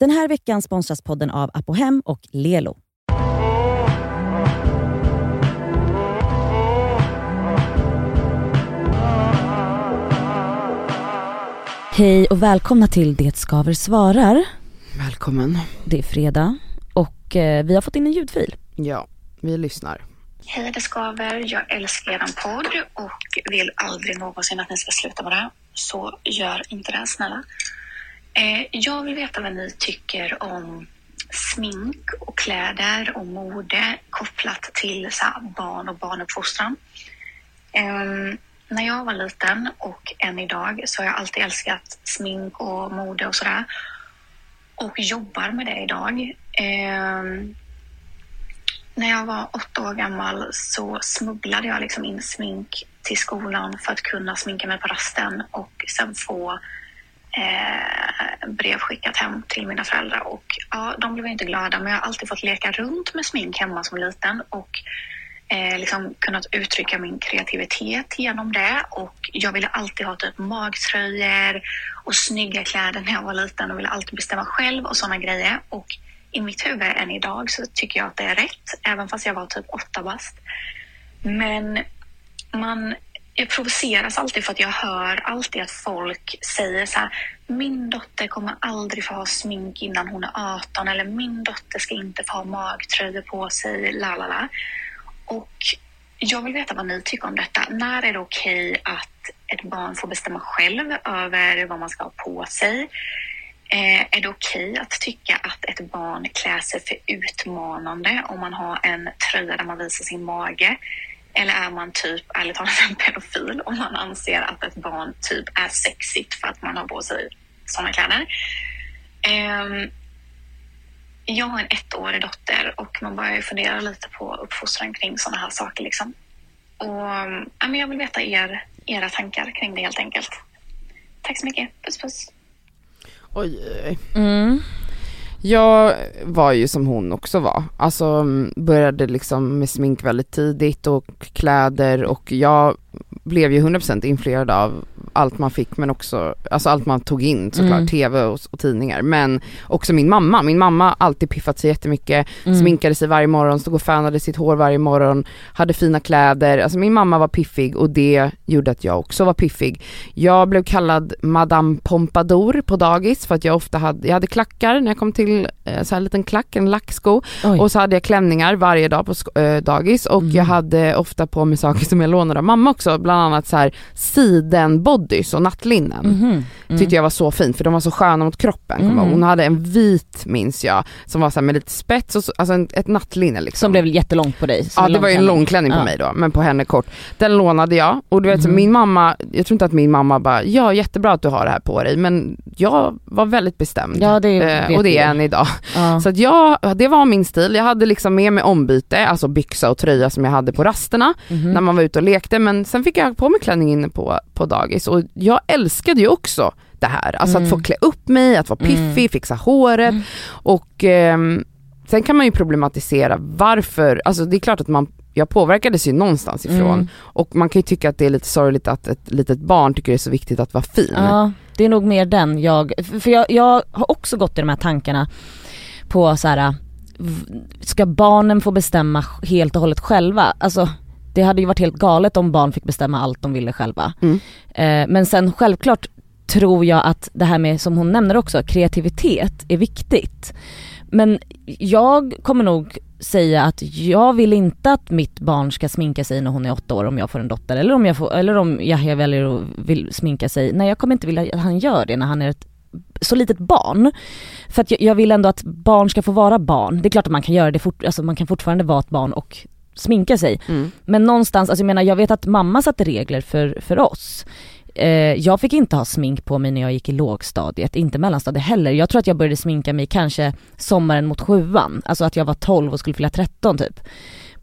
Den här veckan sponsras podden av Apohem och Lelo. Hej och välkomna till Det skaver svarar. Välkommen. Det är fredag och eh, vi har fått in en ljudfil. Ja, vi lyssnar. Hej det skaver, jag älskar er podd och vill aldrig någonsin att ni ska sluta med det. Så gör inte det snälla. Eh, jag vill veta vad ni tycker om smink och kläder och mode kopplat till så här, barn och barnuppfostran. Eh, när jag var liten och än idag så har jag alltid älskat smink och mode och sådär. Och jobbar med det idag. Eh, när jag var åtta år gammal så smugglade jag liksom in smink till skolan för att kunna sminka mig på rasten och sen få eh, brev skickat hem till mina föräldrar. Och ja, de blev inte glada, men jag har alltid fått leka runt med smink hemma som liten och eh, liksom kunnat uttrycka min kreativitet genom det. Och jag ville alltid ha typ magtröjor och snygga kläder när jag var liten och ville alltid bestämma själv och sådana grejer. Och i mitt huvud än idag så tycker jag att det är rätt, även fast jag var typ åtta bast. Men man, jag provoceras alltid för att jag hör alltid att folk säger så här, min dotter kommer aldrig få ha smink innan hon är 18 eller min dotter ska inte få ha magtröjor på sig, la la la. Och jag vill veta vad ni tycker om detta. När är det okej att ett barn får bestämma själv över vad man ska ha på sig? Eh, är det okej att tycka att ett barn klär sig för utmanande om man har en tröja där man visar sin mage? Eller är man typ, ärligt talat, en pedofil om man anser att ett barn typ är sexigt för att man har på sig sådana kläder? Ehm, jag har en ettårig dotter och man börjar ju fundera lite på uppfostran kring sådana här saker. Liksom. Och, ja, men jag vill veta er, era tankar kring det helt enkelt. Tack så mycket. Puss puss. Oj, oj. Mm. Jag var ju som hon också var, alltså mm, började liksom med smink väldigt tidigt och kläder och jag blev ju 100% influerad av allt man fick men också, alltså allt man tog in såklart, Mm. tv och, och tidningar. Men också min mamma, min mamma har alltid piffat sig jättemycket, Mm. sminkade sig varje morgon, stod och fönade sitt hår varje morgon, hade fina kläder, alltså min mamma var piffig och det gjorde att jag också var piffig. Jag blev kallad Madame Pompadour på dagis för att jag ofta hade, jag hade klackar när jag kom till, eh, så här en liten klack, en lacksko Oj. och så hade jag klänningar varje dag på eh, dagis och Mm. jag hade ofta på mig saker som jag lånade av mamma också, bland annat så här sidenbodys och nattlinnen. Mhm. Mm. Tyckte jag var så fint för de var så sköna mot kroppen. jag. Mm. Hon hade en vit minns jag, som var så med lite spets och så, alltså en, ett nattlinne liksom. Som blev jättelångt på dig. Ja det var ju en långklänning. på Ja. mig då, men på henne kort. Den lånade jag och du vet så Mhm. min mamma, jag tror inte att min mamma bara, ja jättebra att du har det här på dig men jag var väldigt bestämd. Ja, det Eh, och det är än idag. Ja. Så att jag, det var min stil, jag hade liksom med mig ombyte, alltså byxa och tröja som jag hade på rasterna Mhm. när man var ute och lekte men sen fick jag på mig klänning inne på, på dagis och jag älskade ju också det här, alltså Mm. att få klä upp mig, att vara piffig, Mm. fixa håret Mm. och ehm, sen kan man ju problematisera varför, alltså det är klart att man jag påverkades ju någonstans ifrån Mm. och man kan ju tycka att det är lite sorgligt att ett litet barn tycker det är så viktigt att vara fin. Ja, det är nog mer den jag, för- jag, jag har också gått i de här tankarna på så här. ska barnen få bestämma helt och hållet själva? Alltså det hade ju varit helt galet om barn fick bestämma allt de ville själva. Mm. Eh, men sen självklart tror jag att det här med, som hon nämner också, kreativitet är viktigt. Men jag kommer nog säga att jag vill inte att mitt barn ska sminka sig när hon är åtta år om jag får en dotter eller om, jag får, eller om Yahya väljer att vill sminka sig. Nej jag kommer inte vilja att han gör det när han är ett så litet barn. För att jag, jag vill ändå att barn ska få vara barn. Det är klart att man kan göra det fort, alltså man kan fortfarande vara ett barn och sminka sig. Mm. Men någonstans, alltså jag menar jag vet att mamma satte regler för, för oss. Eh, jag fick inte ha smink på mig när jag gick i lågstadiet, inte mellanstadiet heller. Jag tror att jag började sminka mig kanske sommaren mot sjuan, alltså att jag var 12 och skulle fylla 13 typ.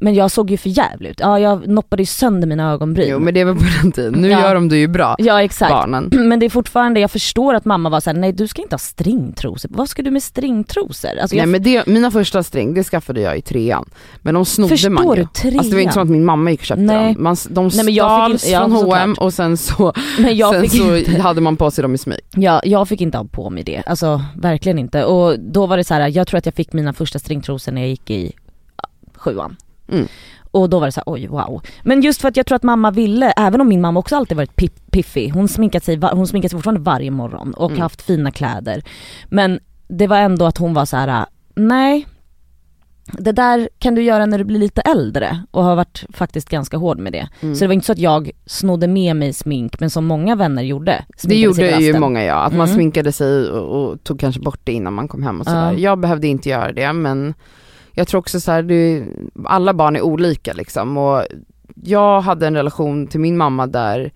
Men jag såg ju för jävligt ut. Ja jag noppade ju sönder mina ögonbryn. Jo men det var på den tiden, nu Ja. gör de det ju bra, Ja exakt. barnen. Men det är fortfarande, jag förstår att mamma var såhär, nej du ska inte ha stringtrosor. Vad ska du med stringtrosor? Alltså, Nej jag men det, mina första string, det skaffade jag i trean. Men de snodde Förstår man ju. du? Trean? Alltså det var inte som att min mamma gick och köpte Nej. dem. Man, de Nej, men jag fick stals inte- ja, från såklart. H&M och sen så, men jag sen fick så hade man på sig dem i smyg. Ja, jag fick inte ha på mig det, alltså verkligen inte. Och då var det så här, jag tror att jag fick mina första stringtrosor när jag gick i ja, sjuan. Mm. Och då var det så här, oj wow. Men just för att jag tror att mamma ville, även om min mamma också alltid varit pip, piffig, hon sminkat sig, hon sminkar sig fortfarande varje morgon och Mm. haft fina kläder. Men det var ändå att hon var så här: nej, det där kan du göra när du blir lite äldre och har varit faktiskt ganska hård med det. Mm. Så det var inte så att jag snodde med mig smink men som många vänner gjorde. Det gjorde ju många ja, att man Mm. sminkade sig och, och tog kanske bort det innan man kom hem och Ja. sådär. Jag behövde inte göra det men jag tror också så här, det, alla barn är olika liksom och jag hade en relation till min mamma där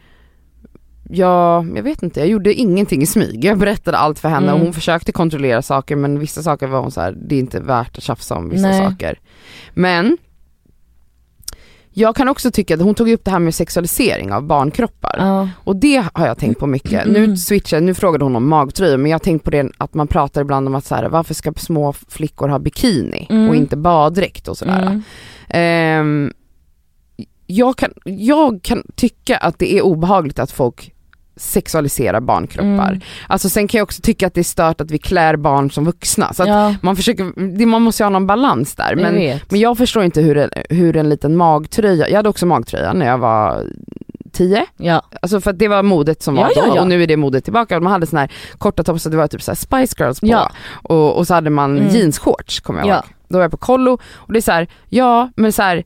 jag, jag vet inte, jag gjorde ingenting i smyg. Jag berättade allt för henne Mm. och hon försökte kontrollera saker men vissa saker var hon så här, det är inte värt att tjafsa om vissa Nej. saker. Men jag kan också tycka att hon tog upp det här med sexualisering av barnkroppar. Ja. Och det har jag tänkt på mycket. Mm. Nu switchar nu frågade hon om magtröjor men jag har tänkt på det att man pratar ibland om att så här, varför ska små flickor ha bikini Mm. och inte baddräkt och sådär. Mm. Ehm, jag, kan, jag kan tycka att det är obehagligt att folk sexualiserar barnkroppar. Mm. Alltså sen kan jag också tycka att det är stört att vi klär barn som vuxna. Så ja, man försöker, man måste ju ha någon balans där. jag Men, vet. men jag förstår inte hur hur en liten magtröja, jag hade också magtröja när jag var 10 ja. Alltså för att det var modet som var Ja, då ja, och nu är det modet tillbaka. Man hade såna här korta toppar, det var typ så Spice Girls på Ja. och, och så hade man Mm. jeansshorts kommer jag Ja. ihåg. Då var jag på kollo och det är så här, ja men så här.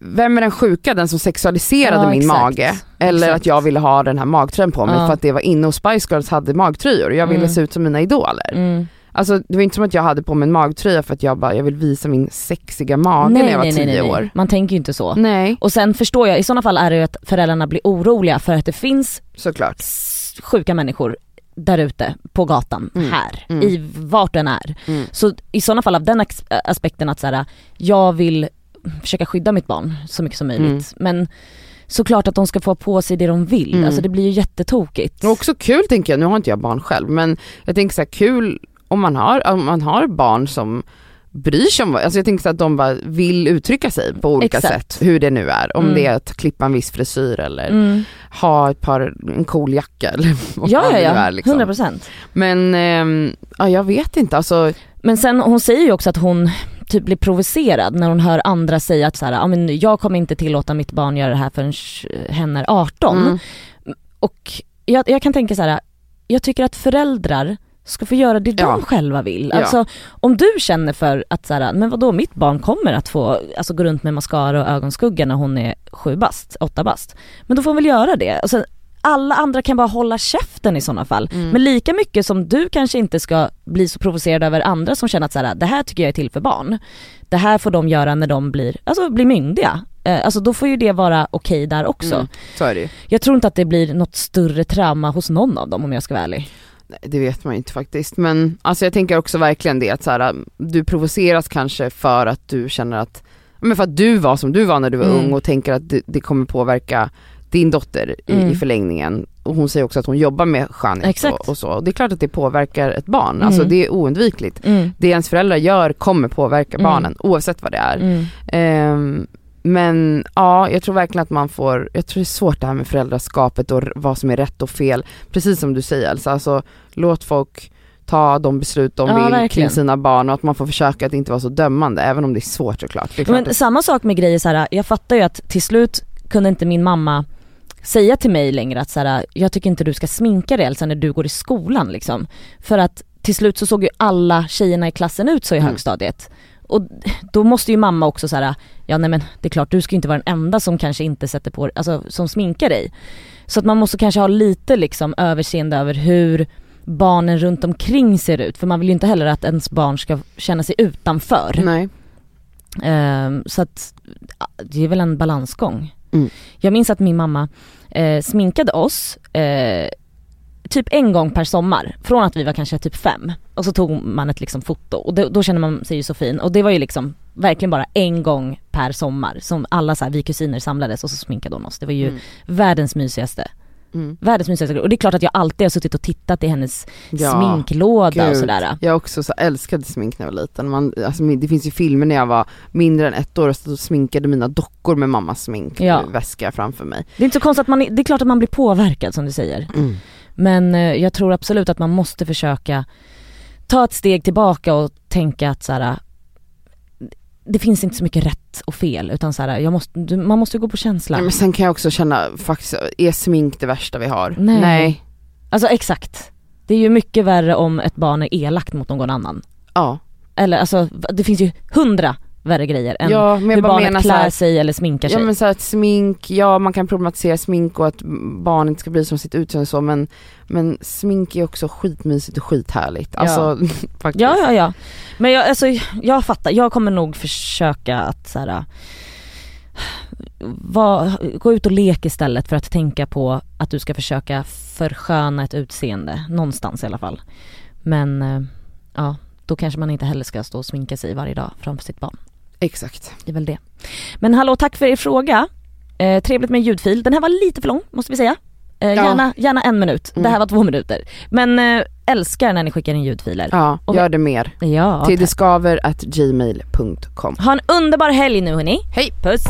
Vem är den sjuka, den som sexualiserade Ja, min exakt. mage? Eller Exakt. att jag ville ha den här magtröjan på mig Ja. för att det var inne och Spice Girls hade magtröjor och jag ville Mm. se ut som mina idoler. Mm. Alltså det var inte som att jag hade på mig en magtröja för att jag bara, jag vill visa min sexiga mage när jag var tio år. Man tänker ju inte så. Nej, Och sen förstår jag, i sådana fall är det ju att föräldrarna blir oroliga för att det finns såklart. sjuka människor där ute på gatan, Mm. här, Mm. i vart den är. Mm. Så i sådana fall av den aspekten att så här, jag vill försöka skydda mitt barn så mycket som möjligt. Mm. Men såklart att de ska få på sig det de vill, Mm. alltså det blir ju jättetokigt. Och också kul tänker jag, nu har inte jag barn själv men jag tänker så här kul om man har, om man har barn som bryr sig om, alltså jag tänker så att de bara vill uttrycka sig på olika Exakt. sätt, hur det nu är. Om Mm. det är att klippa en viss frisyr eller Mm. ha ett par, en cool jacka eller vad Ja fan ja det nu ja, är liksom. 100%. Men ehm, ja, jag vet inte, alltså Men sen hon säger ju också att hon typ blir provocerad när hon hör andra säga att så här, "Ja, men jag kommer inte tillåta mitt barn göra det här förrän hen är 18. mm, Och jag, jag kan tänka så här, jag tycker att föräldrar ska få göra det de Ja. själva vill. Ja. Alltså om du känner för att så här, men vadå mitt barn kommer att få alltså, gå runt med mascara och ögonskugga när hon är sju bast, åtta bast. Men då får hon väl göra det. Alltså, alla andra kan bara hålla käften i sådana fall. Mm. Men lika mycket som du kanske inte ska bli så provocerad över andra som känner att så här, det här tycker jag är till för barn. Det här får de göra när de blir, alltså blir myndiga. Eh, Alltså då får ju det vara okej där också. mm, så är det. Jag tror inte att det blir något större trauma hos någon av dem om jag ska vara ärlig. Nej, det vet man ju inte faktiskt. Men alltså jag tänker också verkligen det att så här, du provoceras kanske för att du känner att, men för att du var som du var när du var Mm. ung och tänker att det, det kommer påverka din dotter i, Mm. i förlängningen. Och hon säger också att hon jobbar med Exakt. och, och så. Och det är klart att det påverkar ett barn, Mm. alltså det är oundvikligt. Det ens föräldrar gör kommer påverka Mm. barnen oavsett vad det är. Mm. Ehm, men ja, jag tror verkligen att man får, jag tror det är svårt det här med föräldraskapet och vad som är rätt och fel. Precis som du säger Elsa, alltså låt folk ta de beslut de Ja, vill verkligen. kring sina barn och att man får försöka att inte vara så dömande även om det är svårt såklart. Det är Men samma sak med grejer så här. jag fattar ju att till slut kunde inte min mamma säga till mig längre att så här, jag tycker inte du ska sminka dig Elsa när du går i skolan liksom. För att till slut så såg ju alla tjejerna i klassen ut så i Mm. högstadiet. Och då måste ju mamma också så här, ja nej men det är klart du ska inte vara den enda som kanske inte sätter på, alltså som sminkar dig. Så att man måste kanske ha lite liksom överseende över hur barnen runt omkring ser ut. För man vill ju inte heller att ens barn ska känna sig utanför. nej. Ehm, så att det är väl en balansgång. Mm. Jag minns att min mamma eh, sminkade oss eh, typ en gång per sommar, från att vi var kanske typ fem. Och så tog man ett liksom foto och då, då känner man sig ju så fin. Och det var ju liksom verkligen bara en gång per sommar som alla så här, vi kusiner samlades och så sminkade hon oss. Det var ju Mm. världens mysigaste. Mm. Världens mysigaste. Och det är klart att jag alltid har suttit och tittat i hennes Ja, sminklåda och Gud. sådär. Jag också så älskade smink när jag var liten. Man, alltså, det finns ju filmer när jag var mindre än ett år och och sminkade mina dockor med mammas sminkväska Ja. framför mig. Det är inte så konstigt att man, det är klart att man blir påverkad som du säger. Mm. Men eh, jag tror absolut att man måste försöka ta ett steg tillbaka och tänka att så här, det finns inte så mycket rätt och fel utan så här, jag måste, man måste gå på känsla. Nej, men sen kan jag också känna, faktiskt, är smink det värsta vi har? Nej. Alltså exakt. Det är ju mycket värre om ett barn är elakt mot någon annan. Ja. Eller alltså det finns ju hundra värre grejer än ja, men hur barnet menar klär här, sig eller sminkar sig. Ja men så att smink, ja man kan problematisera smink och att barn inte ska bli som sitt utseende och så men, men smink är också skitmysigt och skithärligt. Alltså faktiskt. Ja, ja, ja. Men jag, alltså, jag fattar, jag kommer nog försöka att så här, va, gå ut och leka istället för att tänka på att du ska försöka försköna ett utseende, någonstans i alla fall. Men eh, ja, då kanske man inte heller ska stå och sminka sig varje dag framför sitt barn. Exakt. Det är väl det. Men hallå, tack för er fråga. Eh, trevligt med en ljudfil. Den här var lite för lång, måste vi säga. Eh, Ja. gärna, gärna en minut. Det här Mm. var två minuter. Men eh, älskar när ni skickar in ljudfiler. Ja, Och- gör det mer. Ja, Till tack. diskaver at gmail.com. Ha en underbar helg nu hörni. Hej! Puss!